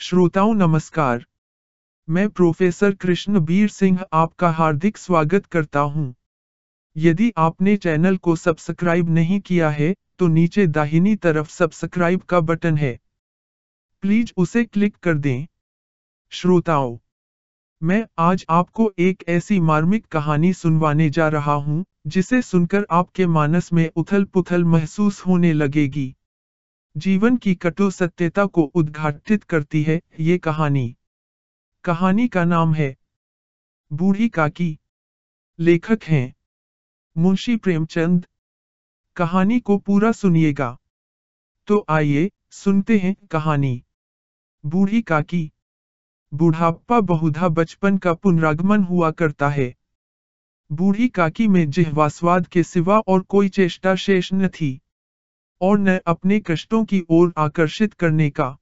श्रोताओं नमस्कार। मैं प्रोफेसर कृष्ण बीर सिंह आपका हार्दिक स्वागत करता हूँ। यदि आपने चैनल को सब्सक्राइब नहीं किया है तो नीचे दाहिनी तरफ़ सब्सक्राइब का बटन है। प्लीज़ उसे क्लिक कर दें। श्रोताओं, मैं आज आपको एक ऐसी मार्मिक कहानी सुनवाने जा रहा हूँ, जिसे सुनकर आपके मानस में उथल पुथल महसूस होने लगेगी। जीवन की कटु सत्यता को उद्घाटित करती है, ये कहानी। कहानी का नाम है, बूढ़ी काकी। लेखक हैं, मुंशी प्रेमचंद। कहानी को पूरा सुनिएगा। तो आइए, सुनते हैं कहानी। बूढ़ी काकी। बुढ़ापा बहुधा बचपन का पुनरागमन हुआ करता है। बूढ़ी काकी में जिहवास्वाद के सिवा और कोई चेष्टा शेष न थी। और न अपने कष्टों की ओर आकर्षित करने का।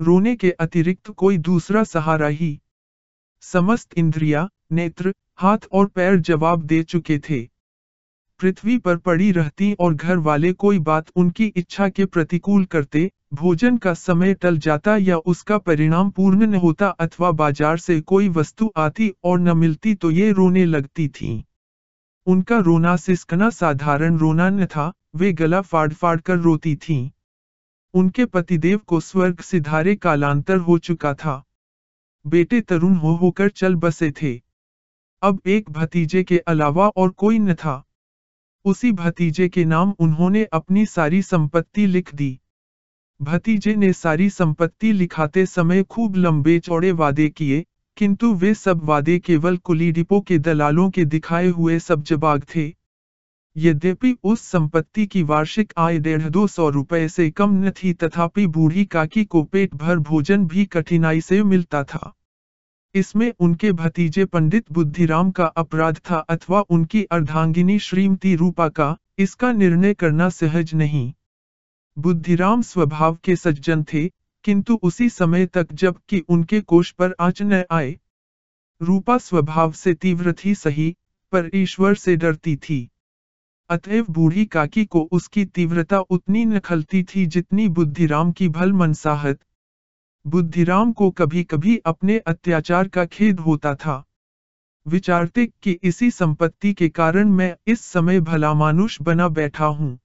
रोने के अतिरिक्त कोई दूसरा सहारा ही। समस्त इंद्रिया, नेत्र, हाथ और पैर जवाब दे चुके थे। पृथ्वी पर पड़ी रहती और घर वाले कोई बात उनकी इच्छा के प्रतिकूल करते, भोजन का समय टल जाता या उसका परिणाम पूर्ण न होता अथवा बाज़ार से कोई वस्तु आती और न मिलती तो ये रोने लगती थी। उनका रोना सिस्कना साधारण रोना न था वे गला फाड़ फाड़ कर रोती थीं। उनके पतिदेव को स्वर्ग सिधारे कालांतर हो चुका था। बेटे तरुण हो होकर चल बसे थे। अब एक भतीजे के अलावा और कोई न था। उसी भतीजे के नाम उन्होंने अपनी सारी संपत्ति लिख दी। भतीजे ने सारी संपत्ति लिखाते समय खूब लंबे चौड़े वादे किए, किंतु वे सब वादे केवल कुली डिपो के दलालों के दिखाए हुए सब जबाग थे। यद्यपि उस संपत्ति की वार्षिक आय डेढ़ दो सौ रुपए से कम न थी, तथापि बूढ़ी काकी को पेट भर भोजन भी कठिनाई से मिलता था। इसमें उनके भतीजे पंडित बुद्धिराम का अपराध था अथवा उनकी अर्धांगिनी श्रीमती रूपा का, इसका निर्णय करना सहज नहीं। बुद्धिराम स्वभाव के सज्जन थे, किंतु उसी समय तक जब कि उनके कोष पर आँच न आए, रूपा स्वभाव से तीव्र थी, सही, पर ईश्वर से डरती थी। अतएव बूढ़ी काकी को उसकी तीव्रता उतनी न खलती थी जितनी बुद्धिराम की भल मनसाहत। बुद्धिराम को कभी कभी अपने अत्याचार का खेद होता था। विचारते कि इसी संपत्ति के कारण मैं इस समय भला मानुष बना बैठा हूँ।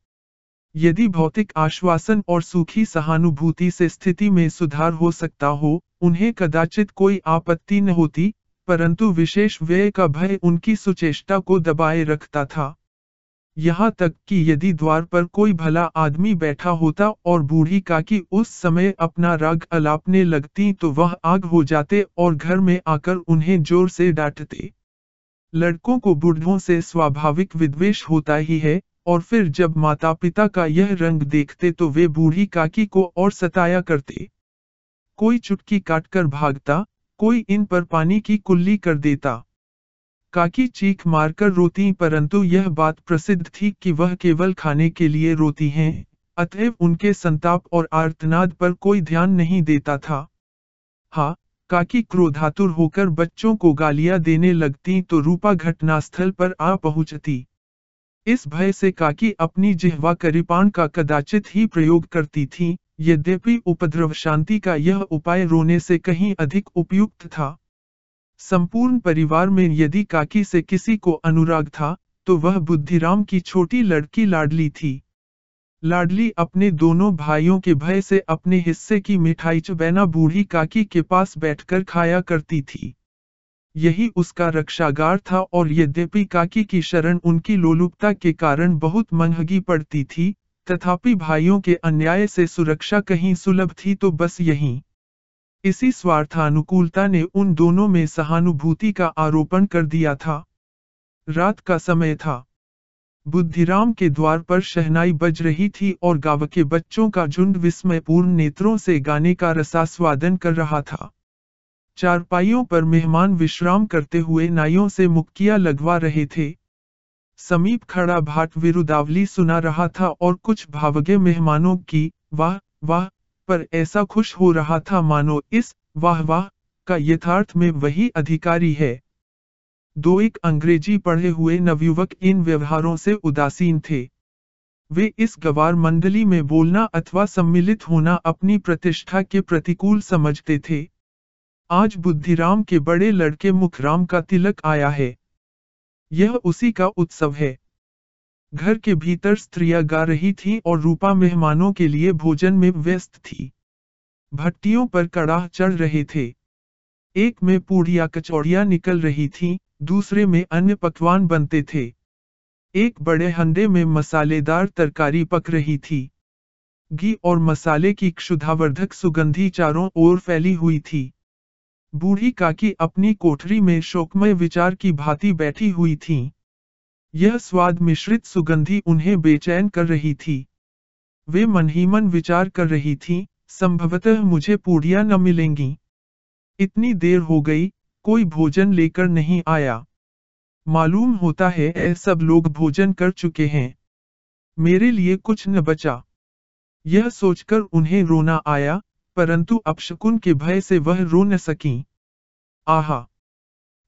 यदि भौतिक आश्वासन और सूखी सहानुभूति से स्थिति में सुधार हो सकता हो, उन्हें कदाचित कोई आपत्ति न होती, परंतु विशेष व्यय का भय उनकी सुचेष्टा को दबाए रखता था। यहाँ तक कि यदि द्वार पर कोई भला आदमी बैठा होता और बूढ़ी काकी उस समय अपना राग अलापने लगती तो वह आग हो जाते और घर में आकर उन्हें ज़ोर से डांटते। लड़कों को बूढ़ों से स्वाभाविक विद्वेश होता ही है, और फिर जब माता पिता का यह रंग देखते तो वे बूढ़ी काकी को और सताया करते। कोई चुटकी काटकर भागता, कोई इन पर पानी की कुल्ली कर देता। काकी चीख मारकर रोती, परंतु यह बात प्रसिद्ध थी कि वह केवल खाने के लिए रोती हैं, अतएव उनके संताप और आर्तनाद पर कोई ध्यान नहीं देता था। हाँ काकी क्रोधातुर होकर बच्चों को गालियाँ देने लगती तो रूपा घटनास्थल पर आ पहुँचती। इस भय से काकी अपनी जिहवा करिपान का कदाचित ही प्रयोग करती थी, यद्यपि उपद्रव शांति का यह उपाय रोने से कहीं अधिक उपयुक्त था। संपूर्ण परिवार में यदि काकी से किसी को अनुराग था तो वह बुद्धिराम की छोटी लड़की लाडली थी। लाडली अपने दोनों भाइयों के भय से अपने हिस्से की मिठाई चबैना बूढ़ी काकी के पास बैठकर खाया करती थी। यही उसका रक्षागार था और यद्यपि काकी की शरण उनकी लोलुपता के कारण बहुत महँगी पड़ती थी, तथापि भाइयों के अन्याय से सुरक्षा कहीं सुलभ थी तो बस यही। इसी स्वार्थानुकूलता ने उन दोनों में सहानुभूति का आरोपण कर दिया था। रात का समय था। बुद्धिराम के द्वार पर शहनाई बज रही थी और गाँव के बच्चों का झुंड विस्मयपूर्ण नेत्रों से गाने का रसास्वादन कर रहा था। चारपाइयों पर मेहमान विश्राम करते हुए नाइयों से मुक्किया लगवा रहे थे। समीप खड़ा भाट विरुदावली सुना रहा था और कुछ भावगे मेहमानों की, वाह वाह पर ऐसा खुश हो रहा था, मानो इस वाह वाह का यथार्थ में वही अधिकारी है। दो एक अंग्रेज़ी पढ़े हुए नवयुवक इन व्यवहारों से उदासीन थे। वे इस गवार मंडली में बोलना अथवा सम्मिलित होना अपनी प्रतिष्ठा के प्रतिकूल समझते थे। आज बुद्धिराम के बड़े लड़के मुखराम का तिलक आया है। यह उसी का उत्सव है। घर के भीतर स्त्रियाँ गा रही थी और रूपा मेहमानों के लिए भोजन में व्यस्त थी। भट्टियों पर कड़ाह चढ़ रहे थे। एक में पूड़िया कचौड़ियाँ निकल रही थीं, दूसरे में अन्य पकवान बनते थे। एक बड़े हंडे में मसालेदार तरकारी पक रही थी। घी और मसाले की क्षुधावर्धक सुगंधी चारों ओर फैली हुई थी। बूढ़ी काकी अपनी कोठरी में शोकमय विचार की भांति बैठी हुई थी। यह स्वाद मिश्रित सुगंधी उन्हें बेचैन कर रही थी। वे मन ही मन विचार कर रही थी, संभवतः मुझे पूड़ियाँ न मिलेंगी। इतनी देर हो गई, कोई भोजन लेकर नहीं आया। मालूम होता है सब लोग भोजन कर चुके हैं। मेरे लिए कुछ न बचा। यह सोचकर उन्हें रोना आया, परंतु अपशकुन के भय से वह रो न सकी। आहा!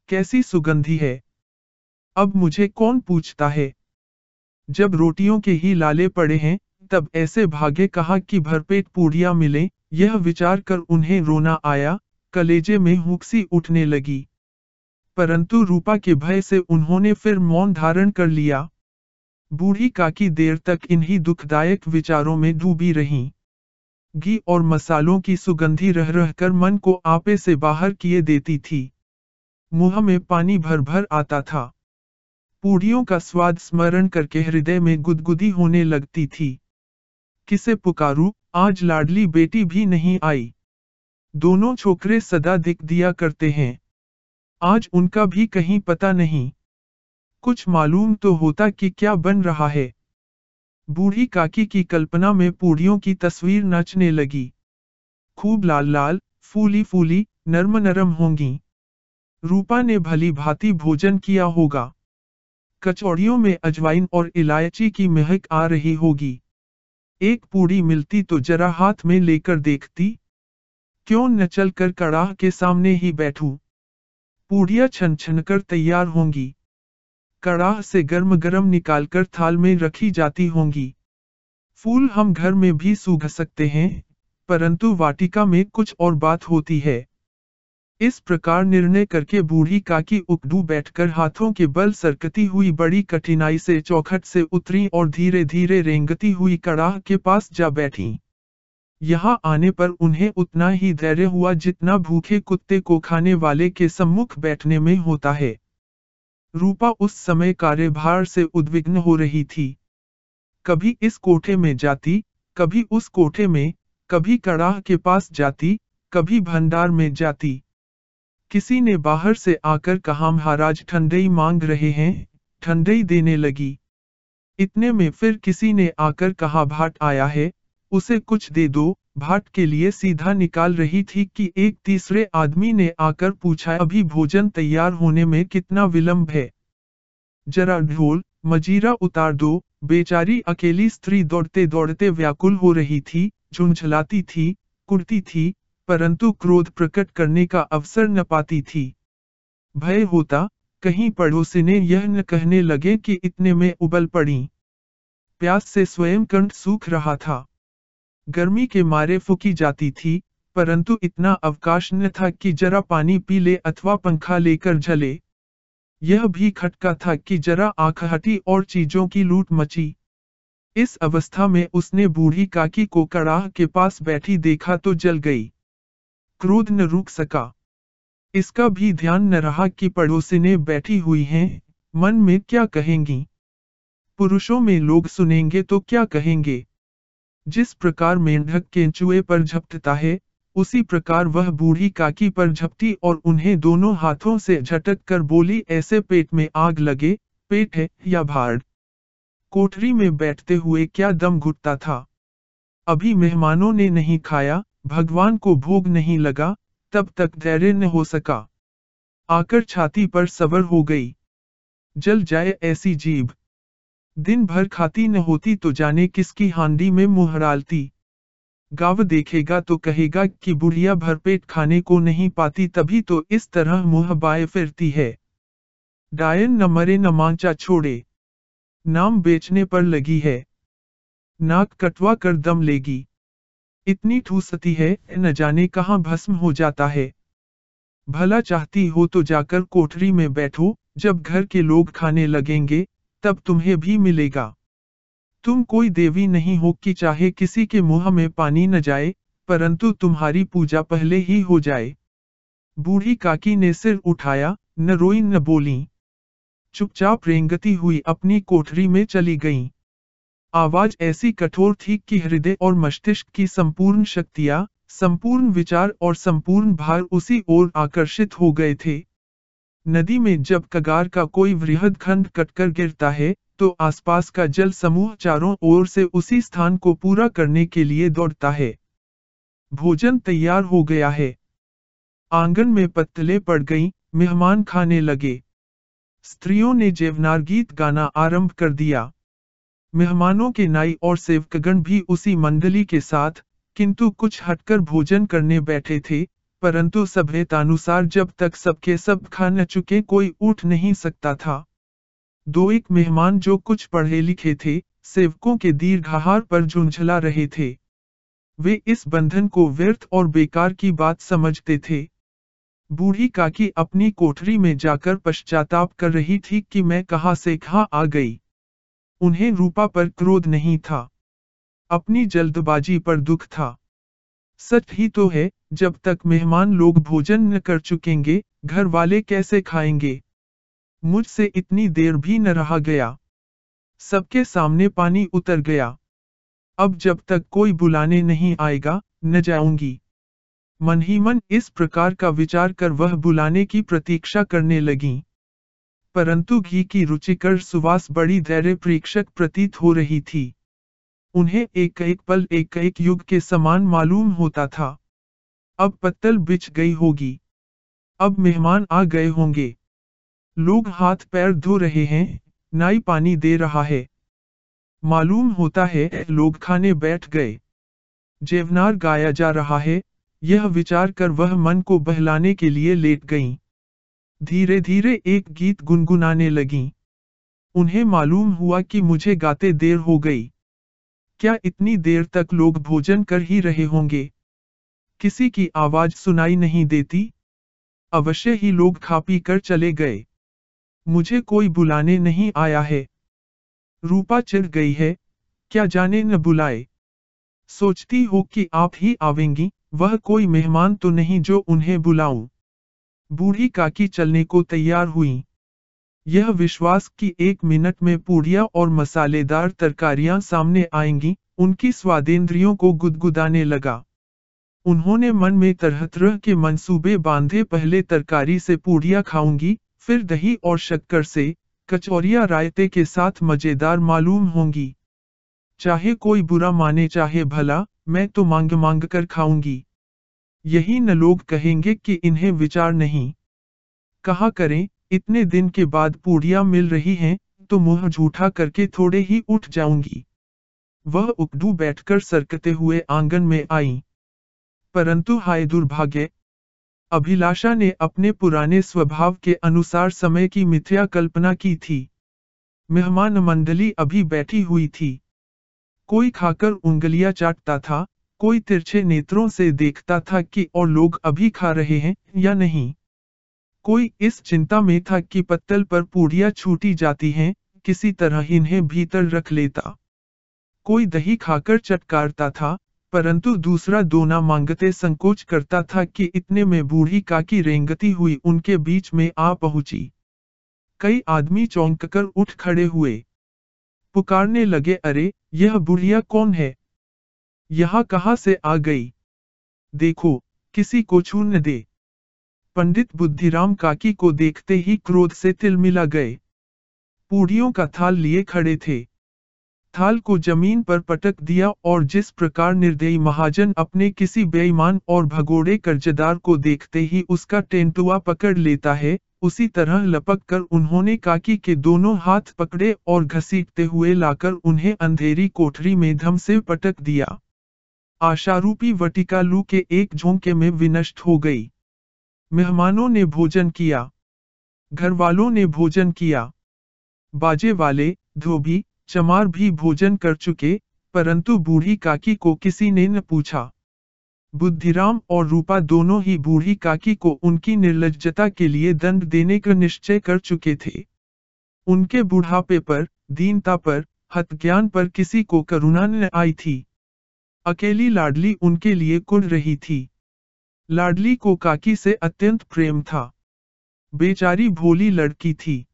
कैसी सुगंधी है। अब मुझे कौन पूछता है? जब रोटियों के ही लाले पड़े हैं, तब ऐसे भागे कहा कि भरपेट पूड़िया मिले, यह विचार कर उन्हें रोना आया, कलेजे में हुक्सी उठने लगी। परंतु रूपा के भय से उन्होंने फिर मौन धारण कर लिया। बूढ़ी काकी देर तक इन्हीं दुखदायक विचारों में डूबी रही। घी और मसालों की सुगंधी रह रहकर मन को आपे से बाहर किए देती थी। मुँह में पानी भर भर आता था। पूड़ियों का स्वाद स्मरण करके हृदय में गुदगुदी होने लगती थी। किसे पुकारू? आज लाडली बेटी भी नहीं आई। दोनों छोकरे सदा दिख दिया करते हैं। आज उनका भी कहीं पता नहीं। कुछ मालूम तो होता कि क्या बन रहा है। बूढ़ी काकी की कल्पना में पूड़ियों की तस्वीर नचने लगी। खूब लाल लाल, फूली फूली, नरम नरम होंगी। रूपा ने भली भांति भोजन किया होगा। कचौड़ियों में अजवाइन और इलायची की महक आ रही होगी। एक पूड़ी मिलती तो जरा हाथ में लेकर देखती, क्यों न चलकर कड़ाह के सामने ही बैठूं? पूड़ियाँ छन छन कर तैयार होंगी। कड़ाह से गर्म गर्म निकालकर थाल में रखी जाती होंगी। फूल हम घर में भी सूख सकते हैं, परंतु वाटिका में कुछ और बात होती है। इस प्रकार निर्णय करके बूढ़ी काकी उकड़ू बैठकर हाथों के बल सरकती हुई बड़ी कठिनाई से चौखट से उतरी और धीरे धीरे रेंगती हुई कड़ाह के पास जा बैठी। यहाँ आने पर उन्हें उतना ही धैर्य हुआ जितना भूखे कुत्ते को खाने वाले के सम्मुख बैठने में होता है। रूपा उस समय कार्यभार से उद्विग्न हो रही थी। कभी इस कोठे में जाती, कभी उस कोठे में, कभी कड़ाह के पास जाती, कभी भंडार में जाती। किसी ने बाहर से आकर कहा, महाराज, ठंडई मांग रहे हैं। ठंडई देने लगी। इतने में फिर किसी ने आकर कहा, भाट आया है, उसे कुछ दे दो। भाट के लिए सीधा निकाल रही थी कि एक तीसरे आदमी ने आकर पूछा, अभी भोजन तैयार होने में कितना विलंब है? जरा ढोल, मजीरा उतार दो। बेचारी अकेली स्त्री दौड़ते दौड़ते व्याकुल हो रही थी, झुंझलाती थी, कुर्ती थी परंतु क्रोध प्रकट करने का अवसर न पाती थी। भय होता, कहीं पड़ोसी ने यह न कहने लगे कि इतने में उबल पड़ी। प्यास से स्वयं कंठ सूख रहा था। गर्मी के मारे फुकी जाती थी, परंतु इतना अवकाश न था कि जरा पानी पी ले अथवा पंखा लेकर झले। यह भी खटका था कि जरा आँख हटी और चीज़ों की लूट मची। इस अवस्था में उसने बूढ़ी काकी को कड़ाह के पास बैठी देखा तो जल गई। क्रोध न रुक सका। इसका भी ध्यान न रहा कि पड़ोसिने बैठी हुई हैं, मन में क्या कहेंगी? पुरुषों में लोग सुनेंगे तो क्या कहेंगे? जिस प्रकार मेंढक केंचुए पर झपटता है, उसी प्रकार वह बूढ़ी काकी पर झपटी और उन्हें दोनों हाथों से झटक कर बोली, ऐसे पेट में आग लगे, पेट है या भाड़? कोठरी में बैठते हुए क्या दम घुटता था? अभी मेहमानों ने नहीं खाया भगवान को भोग नहीं लगा, तब तक धैर्य न हो सका। आकर छाती पर सवर हो गई। जल जाए ऐसी जीभ। दिन भर खाती न होती तो जाने किसकी हांडी में मुँह डालती। गाव देखेगा तो कहेगा कि बुढ़िया भरपेट खाने को नहीं पाती, तभी तो इस तरह मुँह बाए फिरती है। डायन न मरे न मांचा छोड़े। नाम बेचने पर लगी है। नाक कटवा कर दम लेगी। इतनी ठूसती है न जाने कहाँ भस्म हो जाता है। भला चाहती हो तो जाकर कोठरी में बैठो, जब घर के लोग खाने लगेंगे, तब तुम्हें भी मिलेगा। तुम कोई देवी नहीं हो कि चाहे किसी के मुँह में पानी न जाए, परंतु तुम्हारी पूजा पहले ही हो जाए। बूढ़ी काकी ने सिर उठाया, न रोई न बोली। चुपचाप रेंगती हुई अपनी कोठरी में चली गईं। आवाज़ ऐसी कठोर थी कि हृदय और मस्तिष्क की संपूर्ण शक्तियाँ, संपूर्ण विचार और संपूर्ण भार उसी ओर आकर्षित हो गए थे। नदी में जब कगार का कोई वृहद खंड कटकर गिरता है तो आसपास का जल समूह चारों ओर से उसी स्थान को पूरा करने के लिए दौड़ता है। भोजन तैयार हो गया है। आँगन में पत्तले पड़ गईं, मेहमान खाने लगे। स्त्रियों ने जेवनार गीत गाना आरंभ कर दिया। मेहमानों के नाई और सेवकगण भी उसी मंडली के साथ, किंतु कुछ हटकर भोजन करने बैठे थे, परंतु सभ्यतानुसार जब तक सबके सब खा न चुके कोई उठ नहीं सकता था। दो एक मेहमान जो कुछ पढ़े लिखे थे, सेवकों के दीर्घाहार पर झुंझला रहे थे। वे इस बंधन को व्यर्थ और बेकार की बात समझते थे। बूढ़ी काकी अपनी कोठरी में जाकर पश्चाताप कर रही थी कि मैं कहा से कहा आ गई। उन्हें रूपा पर क्रोध नहीं था। अपनी जल्दबाजी पर दुख था। सच ही तो है, जब तक मेहमान लोग भोजन न कर चुकेंगे, घर वाले कैसे खाएँगे? मुझसे इतनी देर भी न रहा गया। सबके सामने पानी उतर गया। अब जब तक कोई बुलाने नहीं आएगा, न जाऊँगी। मन ही मन इस प्रकार का विचार कर वह बुलाने की प्रतीक्षा करने लगी। परंतु घी की रुचिकर सुवास बड़ी धैर्य प्रेक्षक प्रतीत हो रही थी। उन्हें एक एक पल एक एक युग के समान मालूम होता था। अब पत्तल बिछ गई होगी। अब मेहमान आ गए होंगे। लोग हाथ पैर धो रहे हैं, नाई पानी दे रहा है। मालूम होता है, लोग खाने बैठ गए। जेवनार गाया जा रहा है, यह विचार कर वह मन को बहलाने के लिए लेट गईं। धीरे धीरे एक गीत गुनगुनाने लगीं। उन्हें मालूम हुआ कि मुझे गाते देर हो गई। क्या इतनी देर तक लोग भोजन कर ही रहे होंगे? किसी की आवाज़ सुनाई नहीं देती। अवश्य ही लोग खा पी कर चले गए। मुझे कोई बुलाने नहीं आया है। रूपा चिर गई है। क्या जाने न बुलाए। सोचती हो कि आप ही आवेंगी। वह कोई मेहमान तो नहीं जो उन्हें बुलाऊं। बूढ़ी काकी चलने को तैयार हुई। यह विश्वास कि एक मिनट में पूड़िया और मसालेदार तरकारियाँ सामने आएँगी, उनकी स्वादेंद्रियों को गुदगुदाने लगा। उन्होंने मन में तरह तरह के मंसूबे बांधे, पहले तरकारी से पूड़िया खाऊँगी, फिर दही और शक्कर से, कचौरिया रायते के साथ मज़ेदार मालूम होंगी। चाहे कोई बुरा माने, चाहे भला, मैं तो मांग मांग कर खाऊँगी। यही न लोग कहेंगे कि इन्हें विचार नहीं। कहा करें, इतने दिन के बाद पूड़ियाँ मिल रही हैं तो मुँह झूठा करके थोड़े ही उठ जाऊँगी। वह उकड़ू बैठकर सरकते हुए आँगन में आई। परंतु हाय दुर्भाग्य, अभिलाषा ने अपने पुराने स्वभाव के अनुसार समय की मिथ्या कल्पना की थी। मेहमान मंडली अभी बैठी हुई थी। कोई खाकर उंगलियाँ चाटता था कोई तिरछे नेत्रों से देखता था कि और लोग अभी खा रहे हैं या नहीं। कोई इस चिंता में था कि पत्तल पर पूड़ियाँ छूटी जाती हैं, किसी तरह इन्हें भीतर रख लेता। कोई दही खाकर चटकारता था, परंतु दूसरा दोना मांगते संकोच करता था कि इतने में बूढ़ी काकी रेंगती हुई उनके बीच में आ पहुँची। कई आदमी चौंक कर उठ खड़े हुए। पुकारने लगे, अरे, यह बुढ़िया कौन है? यहाँ कहाँ से आ गई? देखो, किसी को छून दे। पंडित बुद्धिराम काकी को देखते ही क्रोध से तिल मिला गए। पूड़ियों का थाल लिए खड़े थे। थाल को ज़मीन पर पटक दिया और जिस प्रकार निर्दयी महाजन अपने किसी बेईमान और भगोड़े कर्जदार को देखते ही उसका टेंटुआ पकड़ लेता है, उसी तरह लपक कर उन्होंने काकी के दोनों हाथ पकड़े और घसीटते हुए लाकर उन्हें अंधेरी कोठरी में धम से पटक दिया। आशारूपी वटिका लू के एक झोंके में विनष्ट हो गई। मेहमानों ने भोजन किया। घर वालों ने भोजन किया। बाजे वाले, धोबी, चमार भी भोजन कर चुके, परंतु बूढ़ी काकी को किसी ने न पूछा। बुद्धिराम और रूपा दोनों ही बूढ़ी काकी को उनकी निर्लजता के लिए दंड देने का निश्चय कर चुके थे। उनके बुढ़ापे पर, दीनता पर, हतज्ञान पर किसी को करुणा न आई थी। अकेली लाडली उनके लिए कुड़ रही थी। लाडली को काकी से अत्यंत प्रेम था। बेचारी भोली लड़की थी।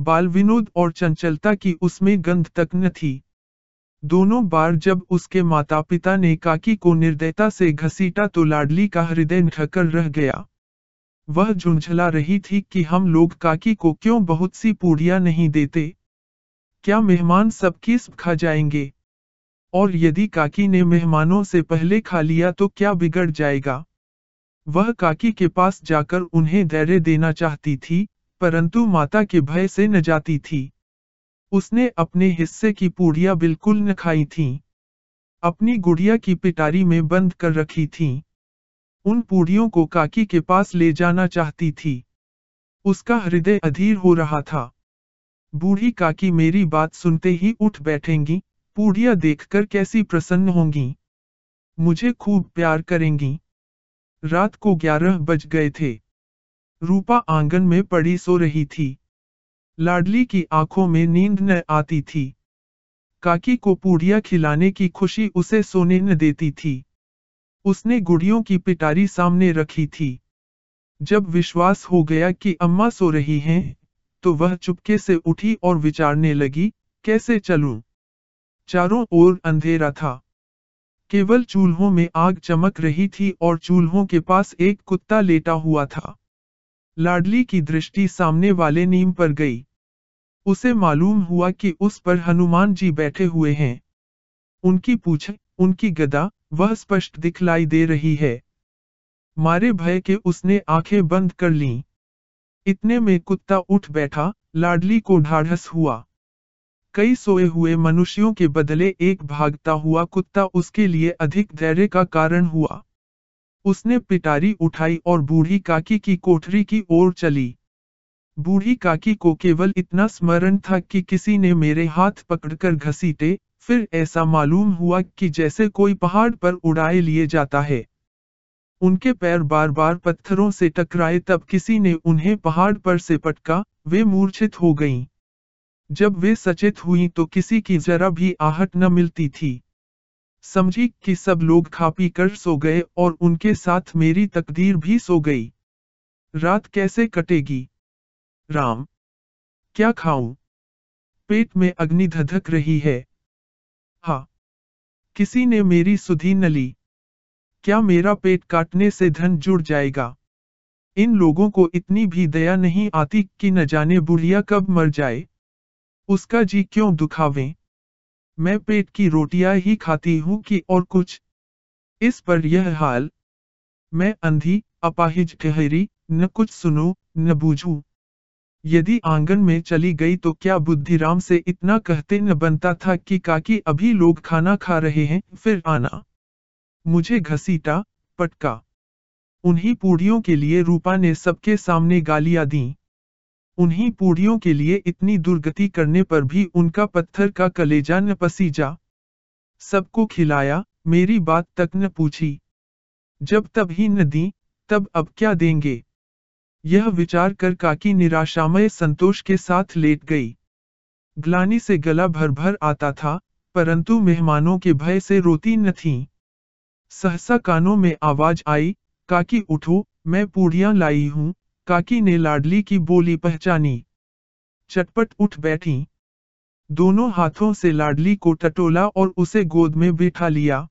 बाल विनोद और चंचलता की उसमें गंध तक न थी। दोनों बार जब उसके माता पिता ने काकी को निर्दयता से घसीटा तो लाडली का हृदय ढकर रह गया। वह झुंझला रही थी कि हम लोग काकी को क्यों बहुत सी पूड़ियाँ नहीं देते? क्या मेहमान सबकी खा जाएँगे? और यदि काकी ने मेहमानों से पहले खा लिया तो क्या बिगड़ जाएगा? वह काकी के पास जाकर उन्हें धैर्य देना चाहती थी, परंतु माता के भय से न जाती थी। उसने अपने हिस्से की पूड़ियाँ बिल्कुल न खाई थीं। अपनी गुड़िया की पिटारी में बंद कर रखी थी। उन पूड़ियों को काकी के पास ले जाना चाहती थी। उसका हृदय अधीर हो रहा था। बूढ़ी काकी मेरी बात सुनते ही उठ बैठेंगी पूड़िया देखकर कैसी प्रसन्न होंगी। मुझे खूब प्यार करेंगी। रात को ग्यारह बज गए थे। रूपा आँगन में पड़ी सो रही थी। लाडली की आँखों में नींद न आती थी। काकी को पूड़िया खिलाने की खुशी उसे सोने न देती थी। उसने गुड़ियों की पिटारी सामने रखी थी। जब विश्वास हो गया कि अम्मा सो रही हैं, तो वह चुपके से उठी और विचारने लगी कैसे चलूँ? चारों ओर अंधेरा था। केवल चूल्हों में आग चमक रही थी और चूल्हों के पास एक कुत्ता लेटा हुआ था। लाडली की दृष्टि सामने वाले नीम पर गई। उसे मालूम हुआ कि उस पर हनुमान जी बैठे हुए हैं। उनकी पूछ, उनकी गदा, वह स्पष्ट दिखलाई दे रही है। मारे भय के उसने आँखें बंद कर लीं। इतने में कुत्ता उठ बैठा, लाडली को ढाढ़स हुआ। कई सोए हुए मनुष्यों के बदले एक भागता हुआ कुत्ता उसके लिए अधिक धैर्य का कारण हुआ। उसने पिटारी उठाई और बूढ़ी काकी की कोठरी की ओर चली। बूढ़ी काकी को केवल इतना स्मरण था कि किसी ने मेरे हाथ पकड़कर घसीटे, फिर ऐसा मालूम हुआ कि जैसे कोई पहाड़ पर उड़ाए लिए जाता है। उनके पैर बार बार पत्थरों से टकराए तब किसी ने उन्हें पहाड़ पर से पटका, वे मूर्छित हो गईं। जब वे सचेत हुई तो किसी की जरा भी आहट न मिलती थी। समझी कि सब लोग खा पी कर सो गए और उनके साथ मेरी तकदीर भी सो गई। रात कैसे कटेगी? राम, क्या खाऊं? पेट में अग्नि धधक रही है। हा, किसी ने मेरी सुधी न ली। क्या मेरा पेट काटने से धन जुड़ जाएगा? इन लोगों को इतनी भी दया नहीं आती कि न जाने बुढ़िया कब मर जाए। उसका जी क्यों दुखावे? मैं पेट की रोटियाँ ही खाती हूँ कि और कुछ? इस पर यह हाल मैं अंधी, अपाहिज ठहरी न कुछ सुनू, न बूझू। यदि आँगन में चली गई तो क्या बुद्धिराम से इतना कहते न बनता था कि काकी अभी लोग खाना खा रहे हैं, फिर आना। मुझे घसीटा, पटका। उन्हीं पूड़ियों के लिए रूपा ने सबके सामने गालियाँ दी। उन्हीं पूड़ियों के लिए इतनी दुर्गति करने पर भी उनका पत्थर का कलेजा न पसीजा। सबको खिलाया, मेरी बात तक न पूछी। जब तब ही न दी, तब अब क्या देंगे? यह विचार कर काकी निराशामय संतोष के साथ लेट गई। ग्लानी से गला भर भर आता था, परंतु मेहमानों के भय से रोती न थी। सहसा कानों में आवाज़ आई, काकी उठो, मैं पूड़ियाँ लाई हूँ काकी ने लाडली की बोली पहचानी। चटपट उठ बैठी। दोनों हाथों से लाडली को टटोला और उसे गोद में बिठा लिया।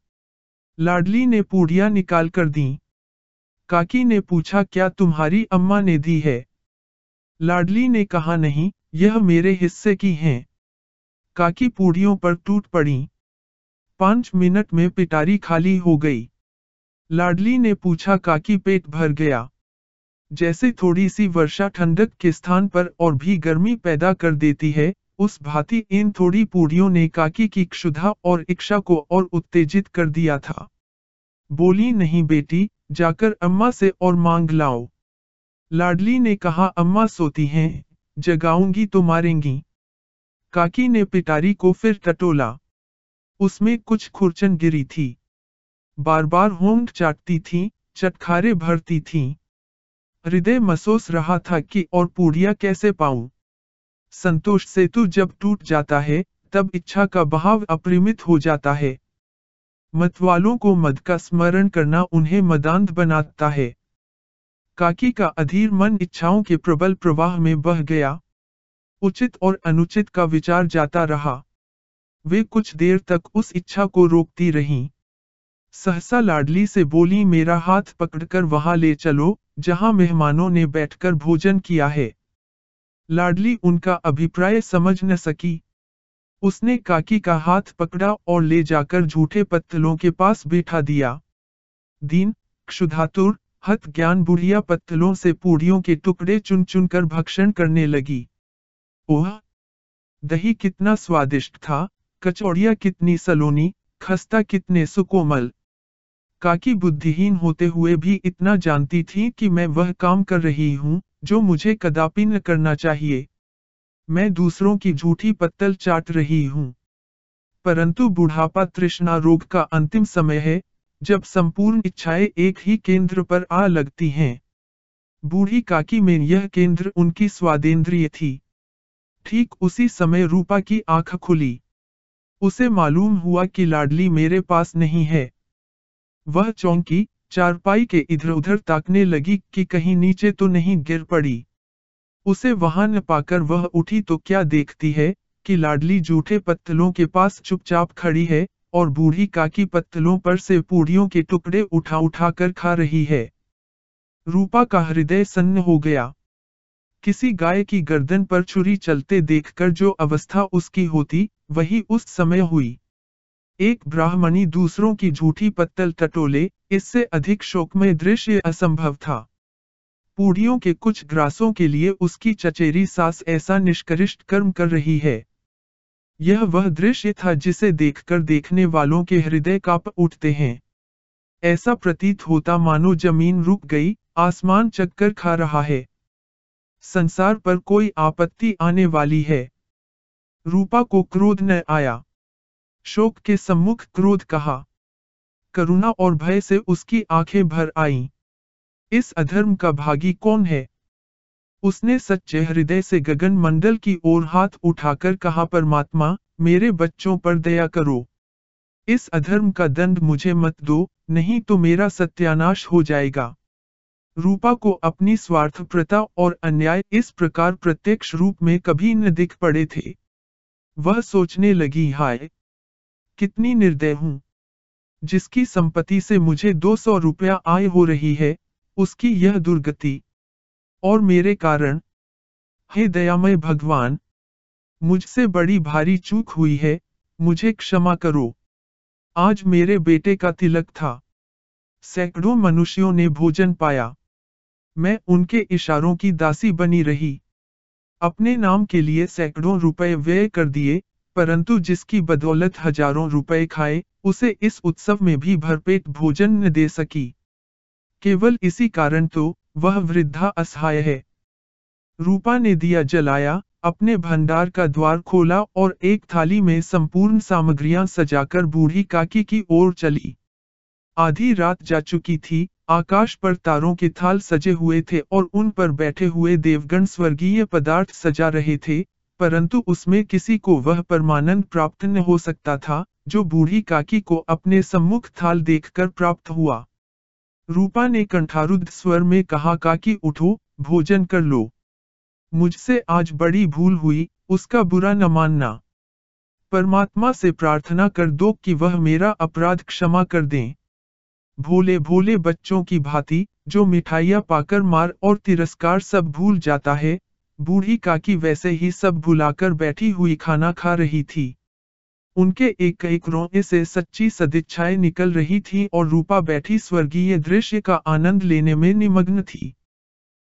लाडली ने पूड़ियाँ निकाल कर दी। काकी ने पूछा, क्या तुम्हारी अम्मा ने दी है? लाडली ने कहा, नहीं, यह मेरे हिस्से की हैं। काकी पूड़ियों पर टूट पड़ी। पाँच मिनट में पिटारी खाली हो गई। लाडली ने पूछा, काकी पेट भर गया? जैसे थोड़ी सी वर्षा ठंडक के स्थान पर और भी गर्मी पैदा कर देती है, उस भांति इन थोड़ी पूड़ियों ने काकी की क्षुधा और इच्छा को और उत्तेजित कर दिया था। बोली नहीं बेटी, जाकर अम्मा से और मांग लाओ। लाडली ने कहा, अम्मा सोती हैं, जगाऊँगी तो मारेंगी। काकी ने पिटारी को फिर टटोला। उसमें कुछ खुरचन गिरी थी। बार बार होंठ चाटती थी, चटखारे भरती थी। हृदय महसूस रहा था कि और पूड़िया कैसे पाऊँ। संतोष सेतु जब टूट जाता है, तब इच्छा का बहाव अपरिमित हो जाता है। मतवालों को मद का स्मरण करना उन्हें मदांत बनाता है। काकी का अधीर मन इच्छाओं के प्रबल प्रवाह में बह गया। उचित और अनुचित का विचार जाता रहा। वे कुछ देर तक उस इच्छा को रोकती रहीं। सहसा लाडली से बोली, मेरा हाथ पकड़कर वहाँ ले चलो, जहाँ मेहमानों ने बैठकर भोजन किया है लाडली उनका अभिप्राय समझ न सकी। उसने काकी का हाथ पकड़ा और ले जाकर झूठे पत्तलों के पास बैठा दिया। दीन, क्षुधातुर, हत ज्ञान बुढ़िया पत्तलों से पूड़ियों के टुकड़े चुन चुन कर भक्षण करने लगी। ओह! दही कितना स्वादिष्ट था, कचौड़िया कितनी सलोनी, खस्ता कितने सुकोमल। काकी बुद्धिहीन होते हुए भी इतना जानती थी कि मैं वह काम कर रही हूँ, जो मुझे कदापि न करना चाहिए। मैं दूसरों की झूठी पत्तल चाट रही हूँ। परंतु बुढ़ापा तृष्णा रोग का अंतिम समय है, जब संपूर्ण इच्छाएँ एक ही केंद्र पर आ लगती हैं। बूढ़ी काकी में यह केंद्र उनकी स्वादेंद्रिय थी। ठीक उसी समय रूपा की आँख खुली। उसे मालूम हुआ कि लाडली मेरे पास नहीं है। वह चौंकी चारपाई के इधर उधर ताकने लगी कि कहीं नीचे तो नहीं गिर पड़ी। उसे वहाँ न पाकर वह उठी तो क्या देखती है कि लाडली जूठे पत्तलों के पास चुपचाप खड़ी है और बूढ़ी काकी पत्तलों पर से पूड़ियों के टुकड़े उठा उठा कर खा रही है। रूपा का हृदय सन्न हो गया। किसी गाय की गर्दन पर छुरी चलते देखकर जो अवस्था उसकी होती, वही उस समय हुई। एक ब्राह्मणी दूसरों की झूठी पत्तल टटोले इससे अधिक शोकमय दृश्य असंभव था। पूड़ियों के कुछ ग्रासों के लिए उसकी चचेरी सास ऐसा निष्करिष्ट कर्म कर रही है। यह वह दृश्य था जिसे देखकर देखने वालों के हृदय काप उठते हैं। ऐसा प्रतीत होता मानो ज़मीन रुक गई, आसमान चक्कर खा रहा है। संसार पर कोई आपत्ति आने वाली है। रूपा को क्रोध न आया। शोक के सम्मुख क्रोध कहा। करुणा और भय से उसकी आँखें भर आईं। इस अधर्म का भागी कौन है? उसने सच्चे हृदय से गगन मंडल की ओर हाथ उठाकर कहा, परमात्मा, मेरे बच्चों पर दया करो। इस अधर्म का दंड मुझे मत दो, नहीं तो मेरा सत्यानाश हो जाएगा। रूपा को अपनी स्वार्थप्रता और अन्याय इस प्रकार प्रत्यक्ष रूप में कभी न दिख पड़े थे। वह सोचने लगी, हाय कितनी निर्दय हूँ। जिसकी संपत्ति से मुझे दो सौ रुपया आय हो रही है, उसकी यह दुर्गति। और मेरे कारण, हे दयामय भगवान, मुझसे बड़ी भारी चूक हुई है, मुझे क्षमा करो। आज मेरे बेटे का तिलक था। सैकड़ों मनुष्यों ने भोजन पाया। मैं उनके इशारों की दासी बनी रही। अपने नाम के लिए सैकड़ों रुपए व्यय कर दिए परंतु जिसकी बदौलत हज़ारों रुपए खाए, उसे इस उत्सव में भी भरपेट भोजन न दे सकी। केवल इसी कारण तो वह वृद्धा असहाय है। रूपा ने दिया जलाया, अपने भंडार का द्वार खोला और एक थाली में संपूर्ण सामग्रियाँ सजाकर बूढ़ी काकी की ओर चली। आधी रात जा चुकी थी, आकाश पर तारों के थाल सजे हुए थे और उन पर बैठे हुए देवगण स्वर्गीय पदार्थ सजा रहे थे परंतु उसमें किसी को वह परमानंद प्राप्त न हो सकता था, जो बूढ़ी काकी को अपने सम्मुख थाल देखकर प्राप्त हुआ। रूपा ने कंठारुद्ध स्वर में कहा, काकी, उठो, भोजन कर लो। मुझसे आज बड़ी भूल हुई, उसका बुरा न मानना। परमात्मा से प्रार्थना कर दो कि वह मेरा अपराध क्षमा कर दें। भोले भोले बच्चों की भांति, जो मिठाइयाँ पाकर मार और तिरस्कार सब भूल जाता है बूढ़ी काकी वैसे ही सब भुलाकर बैठी हुई खाना खा रही थी। उनके एक एक रोए से सच्ची सदिच्छाएँ निकल रही थी और रूपा बैठी स्वर्गीय दृश्य का आनंद लेने में निमग्न थी।